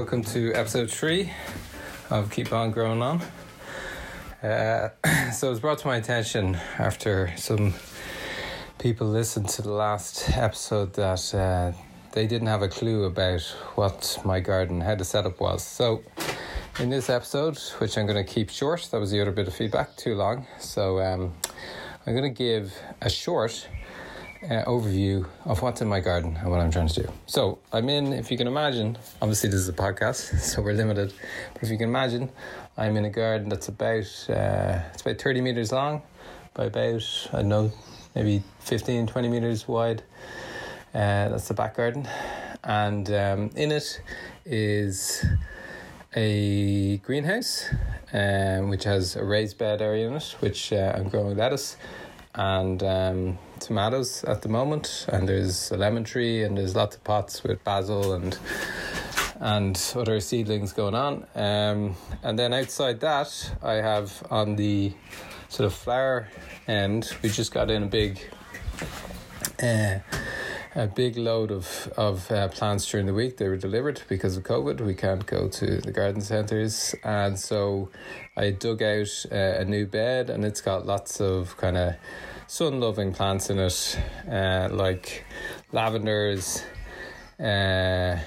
welcome to episode three of Keep On Growing On. Uh, so it was brought to my attention after some people listened to the last episode that uh, they didn't have a clue about what my garden, how the setup was. So in this episode, which I'm going to keep short, that was the other bit of feedback, too long. So um, I'm going to give a short uh, overview of what's in my garden and what I'm trying to do. So I'm in, if you can imagine, obviously this is a podcast, so we're limited. But if you can imagine, I'm in a garden that's about uh, it's about 30 meters long by about I don't know maybe 15 20 meters wide. Uh, that's the back garden, and um, in it is a greenhouse, um, which has a raised bed area in it, which uh, I'm growing lettuce and um, tomatoes at the moment, and there's a lemon tree, and there's lots of pots with basil and and other seedlings going on. Um, and then outside that, I have on the sort of flower end, we just got in a big. Uh, a big load of of uh, plants during the week. They were delivered because of COVID. We can't go to the garden centres, and so I dug out uh, a new bed, and it's got lots of kind of sun loving plants in it, uh, like lavenders. Uh,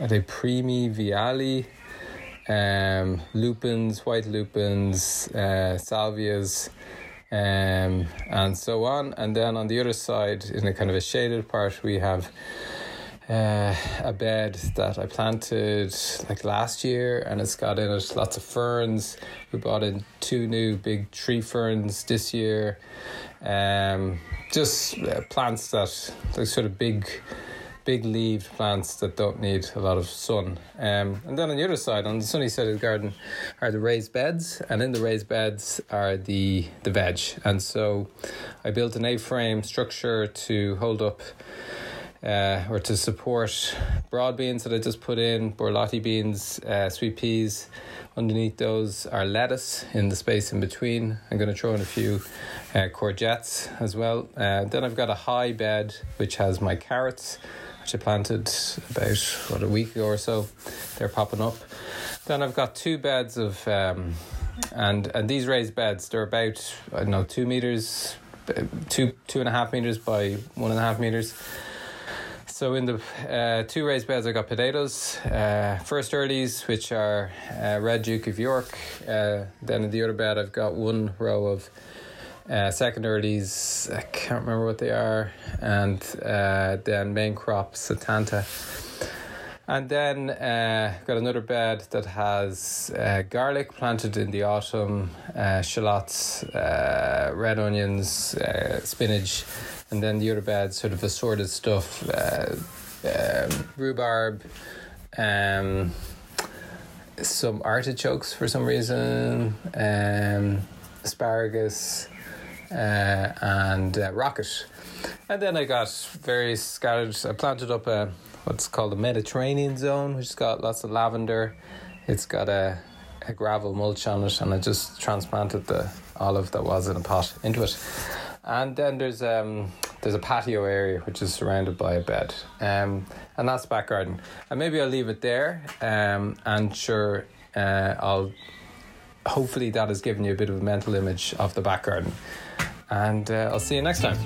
are they primi viali? Um, lupins, white lupins, uh, salvias um, and so on. And then on the other side, in a kind of a shaded part, we have uh, a bed that I planted like last year, and it's got in it lots of ferns. We bought in two new big tree ferns this year. Um, just uh, plants that like sort of big big leaved plants that don't need a lot of sun. Um, and then on the other side, on the sunny side of the garden, are the raised beds, and in the raised beds are the the veg. And so, I built an A-frame structure to hold up. Uh, or to support broad beans that I just put in, borlotti beans, uh, sweet peas. Underneath those are lettuce in the space in between. I'm going to throw in a few uh, courgettes as well. Uh, then I've got a high bed which has my carrots, I planted about what a week ago or so. They're popping up. Then I've got two beds of, um, and and these raised beds they're about I don't know two meters, two two and a half meters by one and a half meters. So in the uh, two raised beds, I got potatoes, uh, first earlies, which are uh, red Duke of York. Uh, then in the other bed, I've got one row of uh, second earlies. I can't remember what they are, and uh, then main crop Setanta. And then uh, got another bed that has uh, garlic planted in the autumn, uh, shallots, uh, red onions, uh, spinach, and then the other bed sort of assorted stuff, uh, um, rhubarb, um, some artichokes for some reason, um, asparagus, and rocket. And then I got various scattered. I planted up a what's called a Mediterranean zone, which has got lots of lavender. It's got a, a gravel mulch on it, and I just transplanted the olive that was in a pot into it. And then there's um, there's a patio area which is surrounded by a bed, um, and that's back garden. And maybe I'll leave it there. Um, and sure, uh, I'll hopefully that has given you a bit of a mental image of the back garden. And uh, I'll see you next time.